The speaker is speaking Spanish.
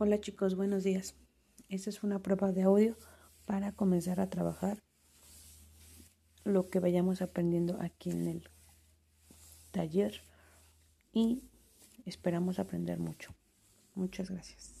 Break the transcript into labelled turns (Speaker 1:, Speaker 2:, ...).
Speaker 1: Hola chicos, buenos días. Esta es una prueba de audio para comenzar a trabajar lo que vayamos aprendiendo aquí en el taller y esperamos aprender mucho. Muchas gracias.